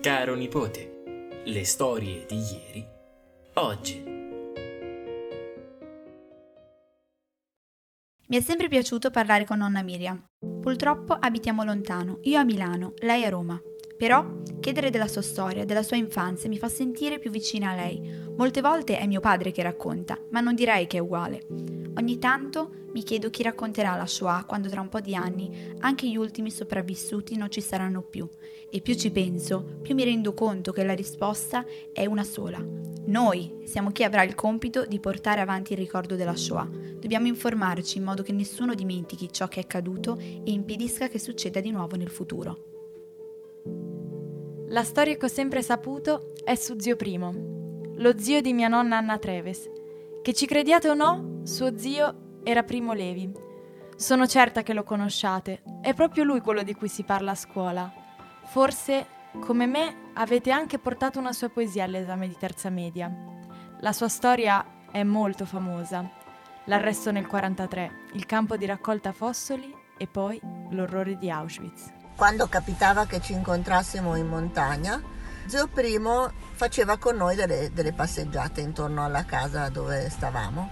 Caro nipote, le storie di ieri, oggi. Mi è sempre piaciuto parlare con nonna Miriam. Purtroppo abitiamo lontano, io a Milano, lei a Roma. Però chiedere della sua storia, della sua infanzia mi fa sentire più vicina a lei. Molte volte è mio padre che racconta, ma non direi che è uguale. Ogni tanto mi chiedo chi racconterà la Shoah quando tra un po' di anni anche gli ultimi sopravvissuti non ci saranno più. E più ci penso, più mi rendo conto che la risposta è una sola. Noi siamo chi avrà il compito di portare avanti il ricordo della Shoah. Dobbiamo informarci in modo che nessuno dimentichi ciò che è accaduto e impedisca che succeda di nuovo nel futuro. La storia che ho sempre saputo è su zio Primo, lo zio di mia nonna Anna Treves. Che ci crediate o no, suo zio era Primo Levi. Sono certa che lo conosciate, è proprio lui quello di cui si parla a scuola. Forse, come me, avete anche portato una sua poesia all'esame di terza media. La sua storia è molto famosa. L'arresto nel 43, il campo di raccolta fossili e poi l'orrore di Auschwitz. Quando capitava che ci incontrassimo in montagna, Zio Primo faceva con noi delle, delle passeggiate intorno alla casa dove stavamo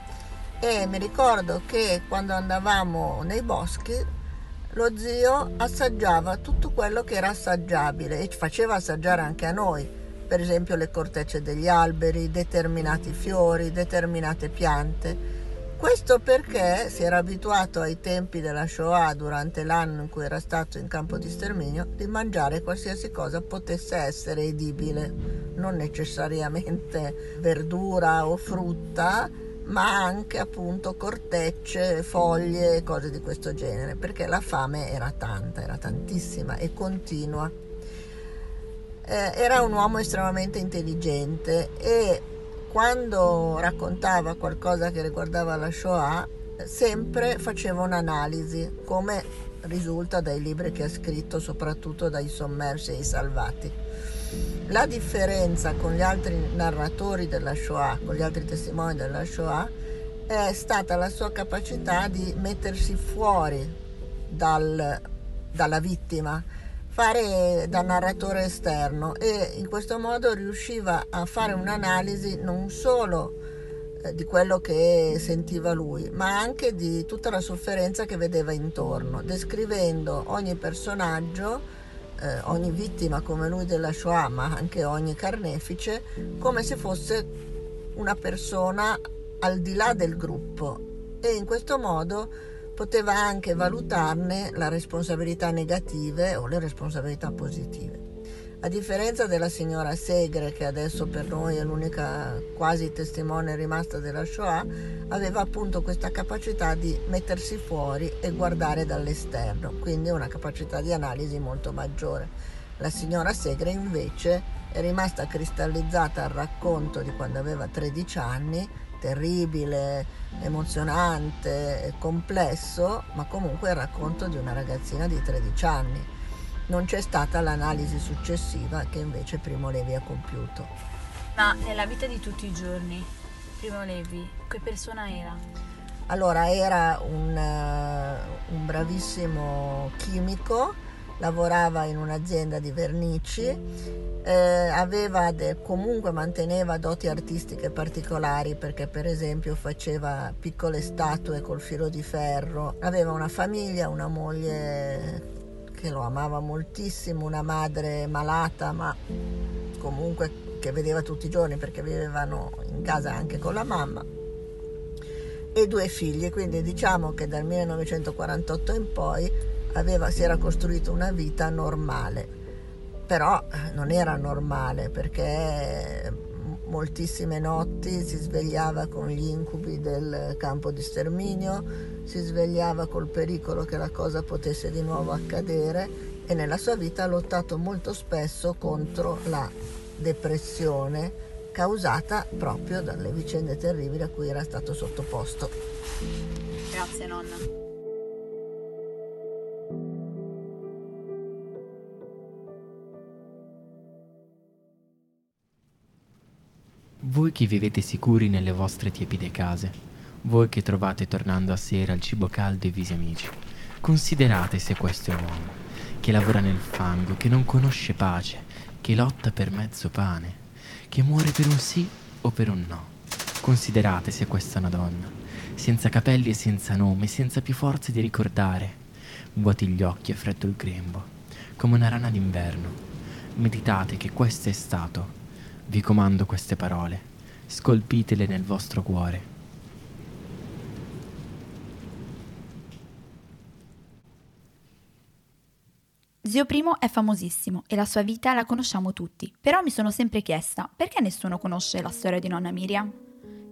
e mi ricordo che quando andavamo nei boschi lo zio assaggiava tutto quello che era assaggiabile e ci faceva assaggiare anche a noi, per esempio le cortecce degli alberi, determinati fiori, determinate piante. Questo perché si era abituato ai tempi della Shoah, durante l'anno in cui era stato in campo di sterminio, di mangiare qualsiasi cosa potesse essere edibile, non necessariamente verdura o frutta, ma anche appunto cortecce, foglie, cose di questo genere, perché la fame era tanta, era tantissima e continua. Eh, era un uomo estremamente intelligente e quando raccontava qualcosa che riguardava la Shoah, sempre faceva un'analisi, come risulta dai libri che ha scritto, soprattutto dai sommersi e i salvati. La differenza con gli altri narratori della Shoah, con gli altri testimoni della Shoah, è stata la sua capacità di mettersi fuori dal, dalla vittima, fare da narratore esterno e in questo modo riusciva a fare un'analisi non solo eh, di quello che sentiva lui, ma anche di tutta la sofferenza che vedeva intorno, descrivendo ogni personaggio eh, ogni vittima come lui della Shoah, ma anche ogni carnefice, come se fosse una persona al di là del gruppo. E in questo modo poteva anche valutarne la responsabilità negative o le responsabilità positive. A differenza della signora Segre, che adesso per noi è l'unica quasi testimone rimasta della Shoah, aveva appunto questa capacità di mettersi fuori e guardare dall'esterno, quindi una capacità di analisi molto maggiore. La signora Segre invece è rimasta cristallizzata al racconto di quando aveva 13 anni, terribile, emozionante, complesso, ma comunque il racconto di una ragazzina di 13 anni non c'è stata l'analisi successiva che invece Primo Levi ha compiuto. Ma nella vita di tutti i giorni, Primo Levi, che persona era? Allora, era un, uh, un bravissimo chimico, lavorava in un'azienda di vernici, eh, de, comunque manteneva doti artistiche particolari perché per esempio faceva piccole statue col filo di ferro, aveva una famiglia, una moglie che lo amava moltissimo, una madre malata ma comunque che vedeva tutti i giorni perché vivevano in casa anche con la mamma e due figli, quindi diciamo che dal 1948 in poi aveva, si era costruito una vita normale, però eh, non era normale perché moltissime notti si svegliava con gli incubi del campo di sterminio, si svegliava col pericolo che la cosa potesse di nuovo accadere e nella sua vita ha lottato molto spesso contro la depressione causata proprio dalle vicende terribili a cui era stato sottoposto. Grazie nonna. Voi che vivete sicuri nelle vostre tiepide case, voi che trovate tornando a sera il cibo caldo e i visi amici, considerate se questo è un uomo che lavora nel fango, che non conosce pace, che lotta per mezzo pane, che muore per un sì o per un no. Considerate se questa è una donna, senza capelli e senza nome, senza più forze di ricordare, vuoti gli occhi e freddo il grembo, come una rana d'inverno. Meditate che questo è stato. Vi comando queste parole, scolpitele nel vostro cuore. Zio Primo è famosissimo e la sua vita la conosciamo tutti, però mi sono sempre chiesta perché nessuno conosce la storia di nonna Miriam?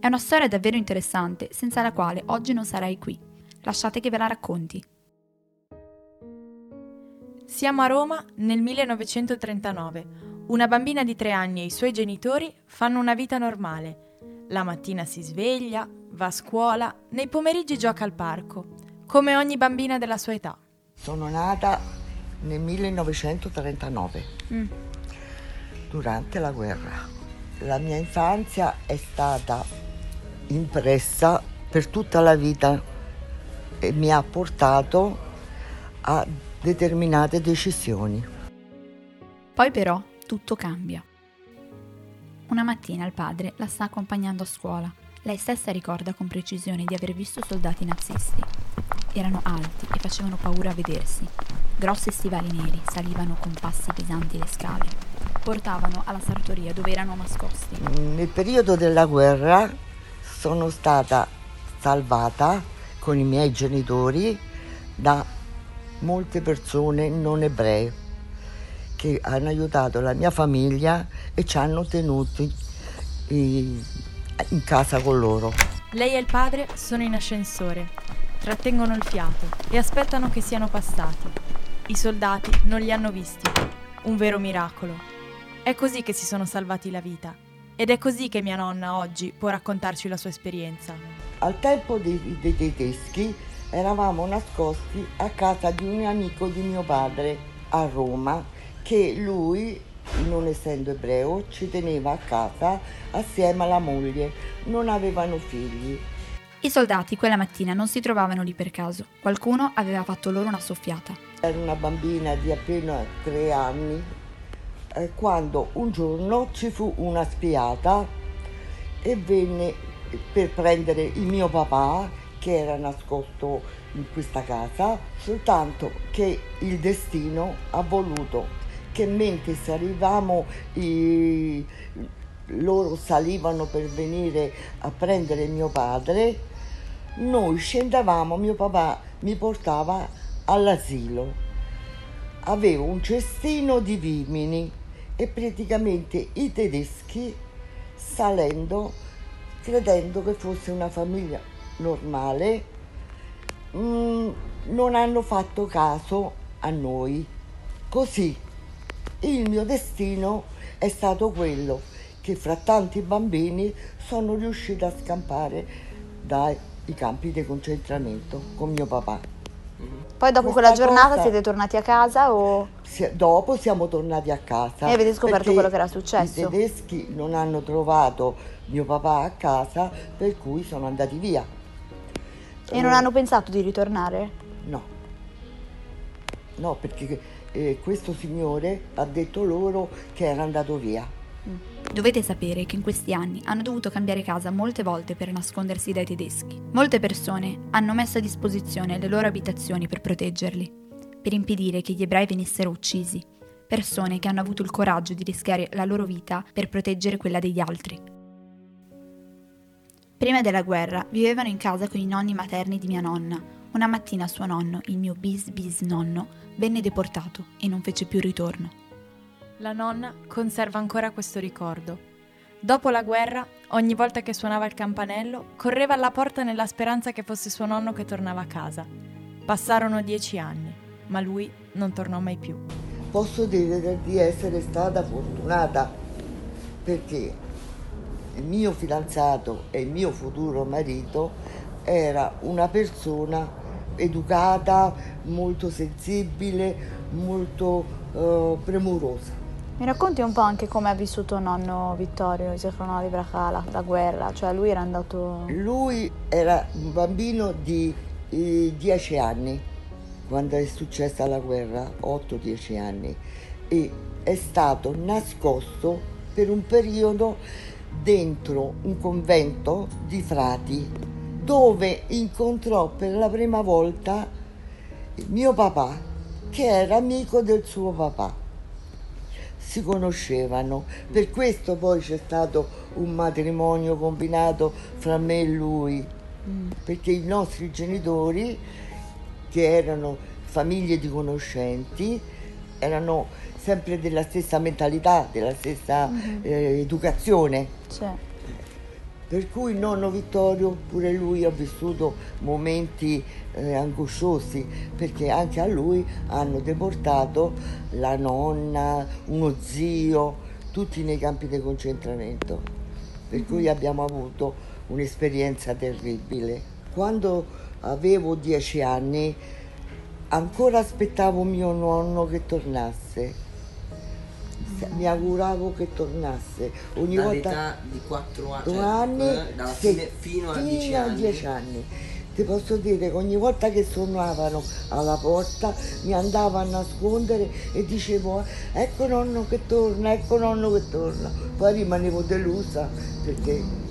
È una storia davvero interessante, senza la quale oggi non sarei qui. Lasciate che ve la racconti. Siamo a Roma nel 1939. Una bambina di tre anni e i suoi genitori fanno una vita normale. La mattina si sveglia, va a scuola, nei pomeriggi gioca al parco, come ogni bambina della sua età. Sono nata nel 1939, Mm. durante la guerra. La mia infanzia è stata impressa per tutta la vita e mi ha portato a determinate decisioni. Poi però tutto cambia. Una mattina il padre la sta accompagnando a scuola. Lei stessa ricorda con precisione di aver visto soldati nazisti. Erano alti e facevano paura a vedersi. Grossi stivali neri salivano con passi pesanti le scale. Portavano alla sartoria dove erano nascosti. Nel periodo della guerra sono stata salvata con i miei genitori da molte persone non ebree che hanno aiutato la mia famiglia e ci hanno tenuti in casa con loro. Lei e il padre sono in ascensore, trattengono il fiato e aspettano che siano passati. I soldati non li hanno visti. Un vero miracolo. È così che si sono salvati la vita. Ed è così che mia nonna oggi può raccontarci la sua esperienza. Al tempo dei, dei tedeschi eravamo nascosti a casa di un amico di mio padre a Roma che lui, non essendo ebreo, ci teneva a casa assieme alla moglie. Non avevano figli. I soldati quella mattina non si trovavano lì per caso. Qualcuno aveva fatto loro una soffiata. Ero una bambina di appena tre anni eh, quando un giorno ci fu una spiata e venne per prendere il mio papà che era nascosto in questa casa, soltanto che il destino ha voluto mentre salivamo i- loro salivano per venire a prendere mio padre, noi scendevamo, mio papà mi portava all'asilo. Avevo un cestino di vimini e praticamente i tedeschi salendo, credendo che fosse una famiglia normale, mm, non hanno fatto caso a noi. Così il mio destino è stato quello che fra tanti bambini sono riuscita a scampare dai campi di concentramento con mio papà. Poi dopo Questa quella giornata cosa- siete tornati a casa o... Si- Dopo siamo tornati a casa. E avete scoperto quello che era successo? I tedeschi non hanno trovato mio papà a casa, per cui sono andati via. E non Eh, hanno pensato di ritornare? No. No, perché eh, questo signore ha detto loro che era andato via. Dovete sapere che in questi anni hanno dovuto cambiare casa molte volte per nascondersi dai tedeschi. Molte persone hanno messo a disposizione le loro abitazioni per proteggerli, per impedire che gli ebrei venissero uccisi. Persone che hanno avuto il coraggio di rischiare la loro vita per proteggere quella degli altri. Prima della guerra vivevano in casa con i nonni materni di mia nonna. Una mattina suo nonno, il mio bis bis nonno, venne deportato e non fece più ritorno. La nonna conserva ancora questo ricordo. Dopo la guerra, ogni volta che suonava il campanello, correva alla porta nella speranza che fosse suo nonno che tornava a casa. Passarono dieci anni, ma lui non tornò mai più. Posso dire di essere stata fortunata perché il mio fidanzato e il mio futuro marito era una persona educata, molto sensibile, molto eh, premurosa. Mi racconti un po' anche come ha vissuto nonno Vittorio, Zefrono di Braca, la, la guerra? Cioè lui era andato... Lui era un bambino di eh, 10 anni quando è successa la guerra, 8-10 anni, e è stato nascosto per un periodo dentro un convento di frati dove incontrò per la prima volta mio papà che era amico del suo papà. Si conoscevano, per questo poi c'è stato un matrimonio combinato fra me e lui, perché i nostri genitori, che erano famiglie di conoscenti, erano sempre della stessa mentalità, della stessa eh, educazione. Sì. Per cui nonno Vittorio, pure lui ha vissuto momenti eh, angosciosi, perché anche a lui hanno deportato la nonna, uno zio, tutti nei campi di concentramento. Per cui abbiamo avuto un'esperienza terribile. Quando avevo dieci anni ancora aspettavo mio nonno che tornasse. Mi auguravo che tornasse. Ogni volta di 4 anni, due cioè, anni, eh, dalla fine fino a fino 10 a anni. 10 anni. Ti posso dire che ogni volta che suonavano alla porta mi andavo a nascondere e dicevo ecco nonno che torna, ecco nonno che torna. Poi rimanevo delusa perché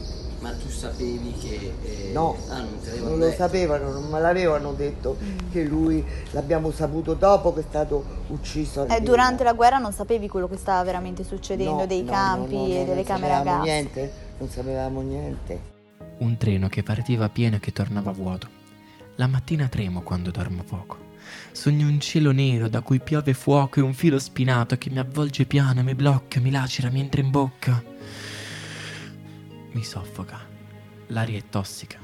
sapevi che... eh, no, ah, non, non lo sapevano, non me l'avevano detto che lui l'abbiamo saputo dopo che è stato ucciso. E. Eh, durante la guerra non sapevi quello che stava veramente succedendo, No, dei no, campi no, no, e delle camere a sapevamo gas. niente, non sapevamo niente. Un treno che partiva pieno e che tornava vuoto. La mattina tremo quando dormo poco. Sogno un cielo nero da cui piove fuoco e un filo spinato che mi avvolge piano, mi blocca, mi lacera, mi entra in bocca. Mi soffoca. L'aria è tossica.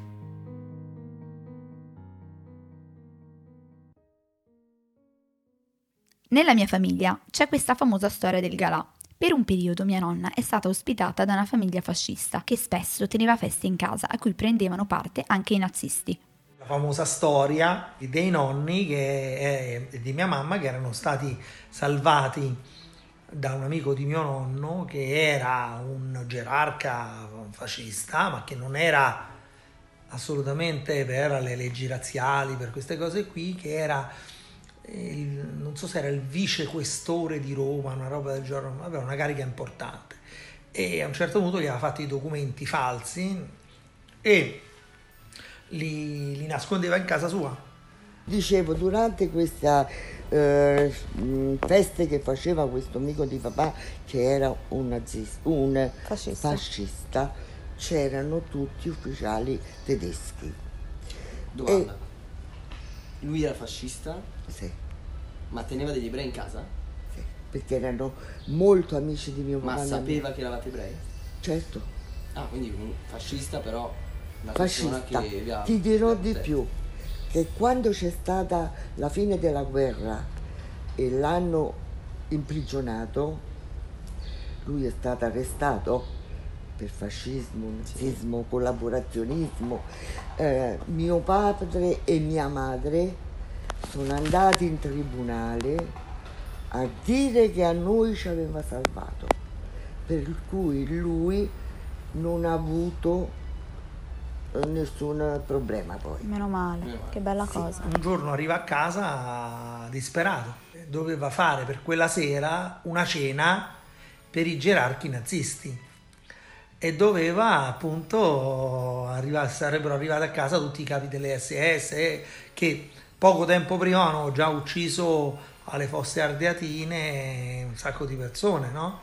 Nella mia famiglia c'è questa famosa storia del galà. Per un periodo mia nonna è stata ospitata da una famiglia fascista che spesso teneva feste in casa a cui prendevano parte anche i nazisti. La famosa storia dei nonni che, eh, di mia mamma che erano stati salvati da un amico di mio nonno che era un gerarca fascista, ma che non era assolutamente per le leggi razziali, per queste cose qui, che era, il- non so se era il vicequestore di Roma, una roba del genere, aveva una carica importante. E a un certo punto gli aveva fatto i documenti falsi e li, li nascondeva in casa sua. Dicevo, durante questa eh, feste che faceva questo amico di papà, che era un nazista, un Fascista. fascista, c'erano tutti ufficiali tedeschi. Domanda. Lui era fascista, Sì, ma teneva degli ebrei in casa? sì, perché erano molto amici di mio Ma papà. sapeva che eravate ebrei? Certo, Ah, quindi un fascista però una fascista. che vi ha... Ti dirò di più, che quando c'è stata la fine della guerra e l'hanno imprigionato, lui è stato arrestato per fascismo, nazismo, collaborazionismo. Eh, mio padre e mia madre sono andati in tribunale a dire che a noi ci aveva salvato, per cui lui non ha avuto nessun problema poi. Meno male, Meno male. che bella cosa. Un giorno arriva a casa disperato, doveva fare per quella sera una cena per i gerarchi nazisti e doveva appunto arrivare, sarebbero arrivati a casa tutti i capi delle SS eh, che poco tempo prima hanno già ucciso alle fosse ardeatine un sacco di persone, no?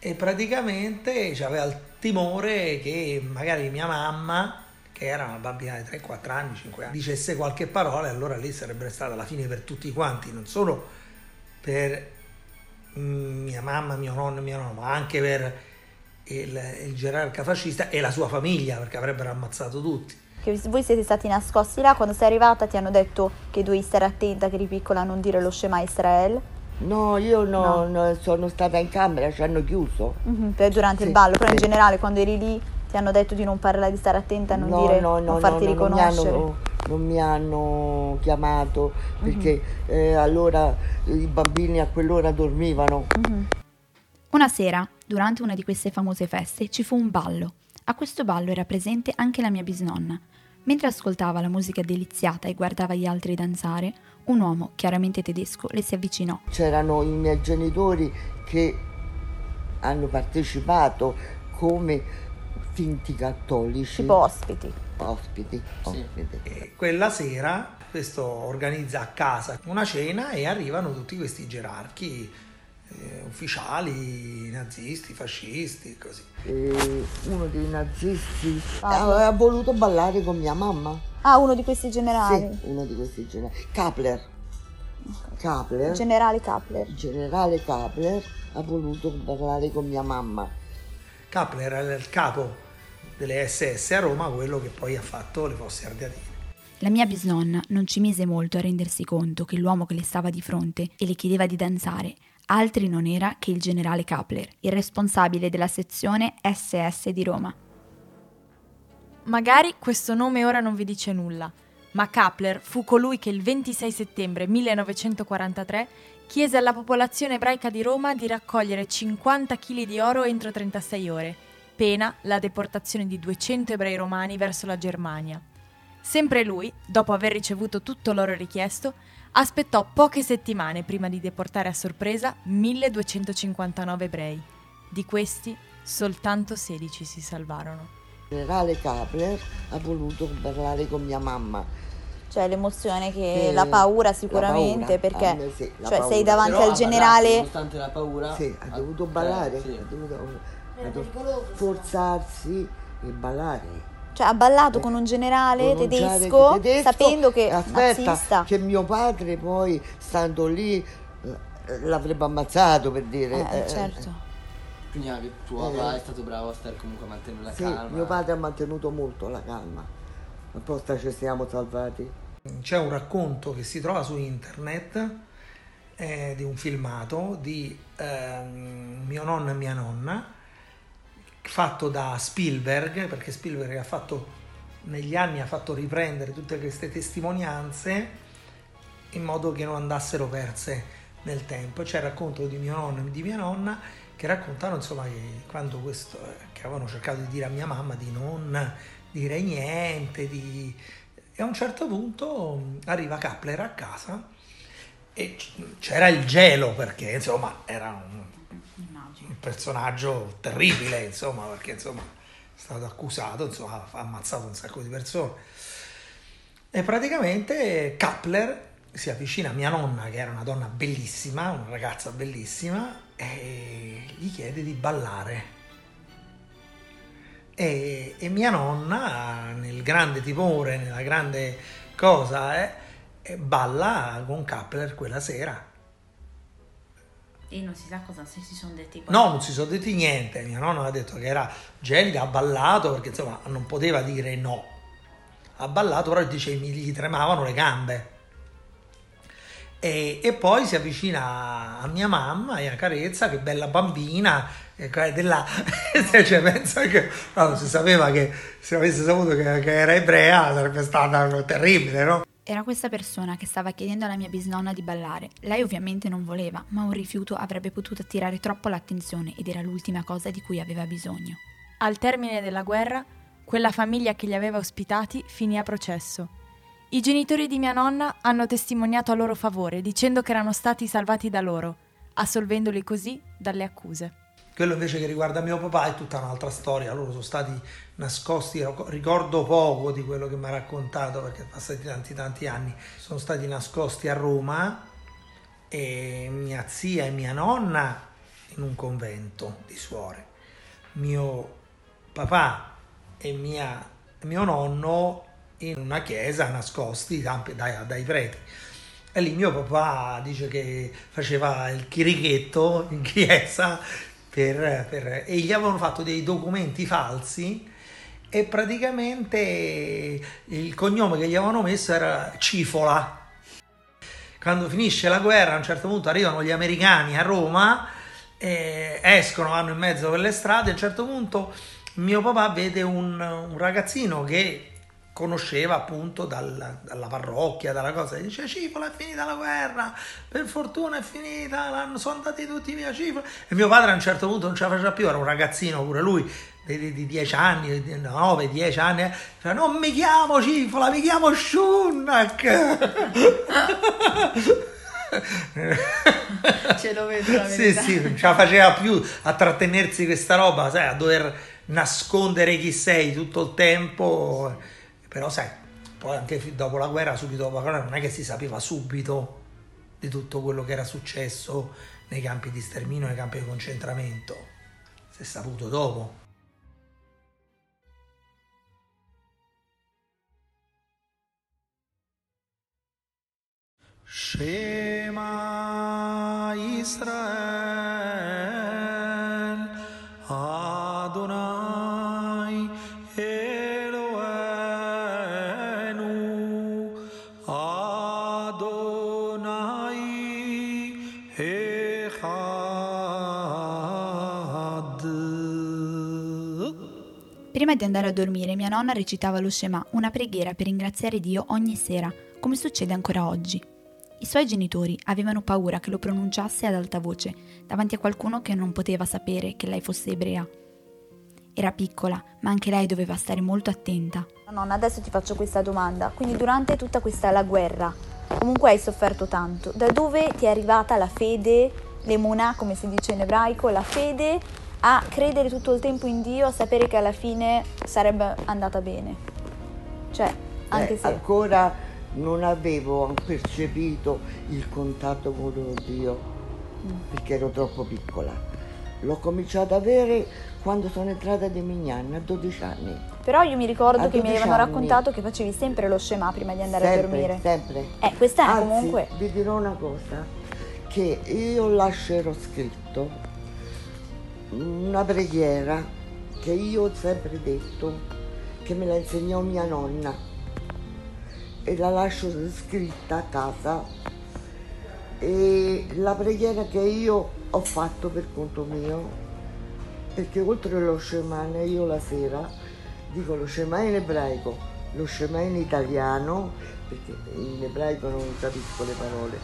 E praticamente c'aveva il timore che magari mia mamma, che era una bambina di 3-4 anni, 5 anni, dicesse qualche parola e allora lì sarebbe stata la fine per tutti quanti, non solo per mm, mia mamma, mio nonno mio nonno, ma anche per il, il gerarca fascista e la sua famiglia, perché avrebbero ammazzato tutti. Che voi siete stati nascosti là, quando sei arrivata ti hanno detto che dovevi stare attenta, che eri piccola, a non dire lo Shema Israel. No, io no- No. no, sono stata in camera, ci hanno chiuso. Per- durante Sì, il ballo, però in sì. generale quando eri lì ti hanno detto di non parlare, di stare attenta, a non no, dire, no, no, non farti no, no, non mi riconoscere. hanno- non mi hanno chiamato perché Mhm. eh, allora i bambini a quell'ora dormivano. Mhm. Una sera, durante una di queste famose feste, ci fu un ballo. A questo ballo era presente anche la mia bisnonna. Mentre ascoltava la musica deliziata e guardava gli altri danzare, un uomo, chiaramente tedesco, le si avvicinò. C'erano i miei genitori che hanno partecipato come finti cattolici. Tipo ospiti. Ospiti, Sì. ospiti. E quella sera questo organizza a casa una cena e arrivano tutti questi gerarchi eh, ufficiali, nazisti, fascisti, così. E uno dei nazisti Ah. aveva voluto ballare con mia mamma. Ah, uno di questi generali. Sì, uno di questi generali. Kapler. Kapler. Generale Kapler. generale Kapler ha voluto ballare con mia mamma. Kappler era il capo delle SS a Roma, quello che poi ha fatto le fosse ardeatine. La mia bisnonna non ci mise molto a rendersi conto che l'uomo che le stava di fronte e le chiedeva di danzare altri non era che il generale Kapler, il responsabile della sezione SS di Roma. Magari questo nome ora non vi dice nulla, ma Kapler fu colui che il 26 settembre 1943 chiese alla popolazione ebraica di Roma di raccogliere 50 kg di oro entro 36 ore, pena la deportazione di 200 ebrei romani verso la Germania. Sempre lui, dopo aver ricevuto tutto l'oro richiesto, aspettò poche settimane prima di deportare a sorpresa 1259 ebrei. Di questi, soltanto 16 si salvarono. Il generale Kapler ha voluto ballare con mia mamma. Cioè l'emozione che Che- la paura la sicuramente paura, perché a me sì, la cioè paura. sei davanti Però al generale ballato, Nonostante la paura. Sì, ha dovuto eh, ballare, sì. ha dovuto, ha dovuto forzarsi e ballare. cioè ha ballato con un generale Con un tedesco, tedesco, sapendo che aspetta, nazista. che mio padre poi stando lì eh, l'avrebbe ammazzato per dire. Eh, eh, certo. Quindi anche tuo Eh. papà è stato bravo a stare comunque a mantenere la Sì, calma. mio padre ha mantenuto molto la calma. Apposta ci siamo salvati. C'è un racconto che si trova su internet eh, di un filmato di ehm, mio nonno e mia nonna fatto da Spielberg perché Spielberg ha fatto negli anni ha fatto riprendere tutte queste testimonianze in modo che non andassero perse nel tempo. C'è il racconto di mio nonno e di mia nonna che raccontano insomma che quando questo che avevano cercato di dire a mia mamma di non dire niente, di e a un certo punto arriva Kapler a casa e c'era il gelo perché insomma era un, un personaggio terribile insomma perché insomma è stato accusato insomma ha ammazzato un sacco di persone. E praticamente Kapler si avvicina a mia nonna che era una donna bellissima una ragazza bellissima e gli chiede di ballare. E, e mia nonna, nel grande timore, nella grande cosa, eh, balla con Kappler quella sera. E non si sa cosa se si sono detti No, non si sono detti niente. Mia nonna ha detto che era gelida, ha ballato perché insomma non poteva dire no. Ha ballato, però dice gli tremavano le gambe. E, e poi si avvicina a mia mamma e a Carezza, che bella bambina, e della, cioè, pensa che no, si sapeva che se avesse saputo che, che era ebrea sarebbe stata terribile, no? Era questa persona che stava chiedendo alla mia bisnonna di ballare. Lei ovviamente non voleva, ma un rifiuto avrebbe potuto attirare troppo l'attenzione ed era l'ultima cosa di cui aveva bisogno. Al termine della guerra, quella famiglia che li aveva ospitati finì a processo. I genitori di mia nonna hanno testimoniato a loro favore, dicendo che erano stati salvati da loro, assolvendoli così dalle accuse. Quello invece che riguarda mio papà è tutta un'altra storia, loro sono stati nascosti, ricordo poco di quello che mi ha raccontato perché sono passati tanti tanti anni, sono stati nascosti a Roma e mia zia e mia nonna in un convento di suore, mio papà e mia- mio nonno in una chiesa nascosti da- dai, dai preti. E lì mio papà dice che faceva il chirichetto in chiesa per- per- e gli avevano fatto dei documenti falsi e praticamente il cognome che gli avevano messo era Cifola. Quando finisce la guerra, a un certo punto arrivano gli americani a Roma, escono, vanno in mezzo per le strade, a un certo punto mio papà vede un, un ragazzino che conosceva appunto dal- dalla parrocchia, dalla cosa, dice Cipola è finita la guerra, per fortuna è finita, l'hanno- sono andati tutti via Cipola. E mio padre a un certo punto non ce la faceva più, era un ragazzino pure lui, di, di- di 10 anni, 9, 10 anni, eh, diceva, non mi chiamo Cipola, mi chiamo Sciunnac. Ce lo vedo la Sì, sì, non ce la faceva più a trattenersi questa roba, sai, a dover nascondere chi sei tutto il tempo. Però sai, poi anche dopo la guerra, subito dopo la guerra, non è che si sapeva subito di tutto quello che era successo nei campi di sterminio, nei campi di concentramento. Si è saputo dopo. Shema di andare a dormire, mia nonna recitava lo Shema, una preghiera per ringraziare Dio ogni sera, come succede ancora oggi. I suoi genitori avevano paura che lo pronunciasse ad alta voce, davanti a qualcuno che non poteva sapere che lei fosse ebrea. Era piccola, ma anche lei doveva stare molto attenta. Nonna, adesso ti faccio questa domanda. Quindi durante tutta questa la guerra, comunque hai sofferto tanto. Da dove ti è arrivata la fede, l'emunah, come si dice in ebraico, la fede a credere tutto il tempo in Dio, a sapere che alla fine sarebbe andata bene? Cioè, anche Eh, se... ancora non avevo percepito il contatto con Dio perché ero troppo piccola. L'ho cominciato ad avere quando sono entrata di Mignana a 12 anni. Però io mi ricordo A che mi 12 avevano anni. raccontato che facevi sempre lo scema prima di andare a sempre, dormire. sempre. Eh, questa è Anzi, comunque... vi dirò una cosa, che io lascerò scritto una preghiera che io ho sempre detto, che me la insegnò mia nonna e la lascio scritta a casa. E la preghiera che io ho fatto per conto mio, perché oltre allo Shemane io la sera dico lo Shema in ebraico, lo Shema in italiano, perché in ebraico non capisco le parole,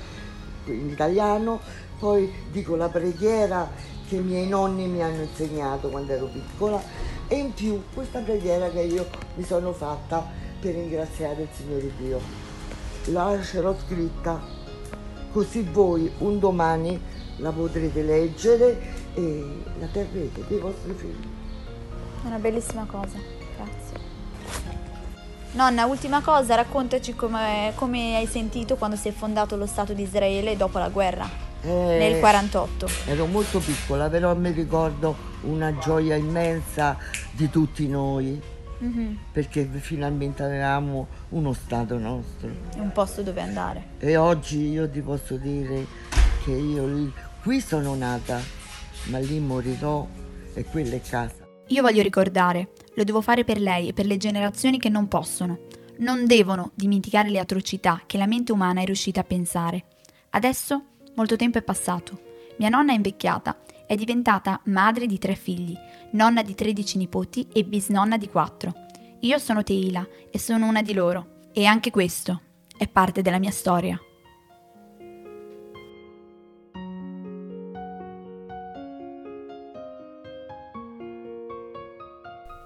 in italiano, poi dico la preghiera che i miei nonni mi hanno insegnato quando ero piccola e in più questa preghiera che io mi sono fatta per ringraziare il Signore Dio. La lascerò scritta così voi un domani la potrete leggere e la terrete dei vostri figli. È una bellissima cosa, grazie. Nonna, ultima cosa, raccontaci come, come hai sentito quando si è fondato lo Stato di Israele dopo la guerra, Eh, nel 48. Ero molto piccola, però mi ricordo una gioia immensa di tutti noi, Mhm, perché finalmente avevamo uno Stato nostro. Un posto dove andare. E oggi io ti posso dire che io lì- qui sono nata, ma lì morirò e quella è casa. Io voglio ricordare, lo devo fare per lei e per le generazioni che non possono. Non devono dimenticare le atrocità che la mente umana è riuscita a pensare. Adesso molto tempo è passato. Mia nonna è invecchiata, è diventata madre di tre figli, nonna di 13 nipoti e bisnonna di quattro. Io sono Teila e sono una di loro. E anche questo è parte della mia storia.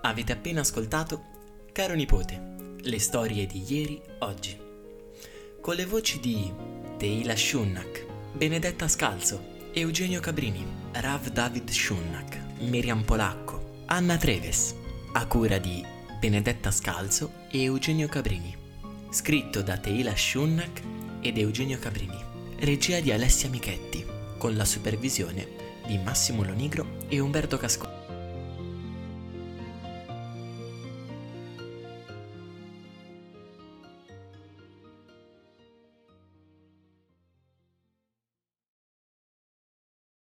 Avete appena ascoltato Caro nipote, le storie di ieri, oggi. Con le voci di Teila Shunnak, Benedetta Scalzo, Eugenio Cabrini, Rav David Shunnak, Miriam Polacco, Anna Treves, a cura di Benedetta Scalzo e Eugenio Cabrini. Scritto da Teila Shunnak ed Eugenio Cabrini. Regia di Alessia Michetti, con la supervisione di Massimo Lonigro e Umberto Casco.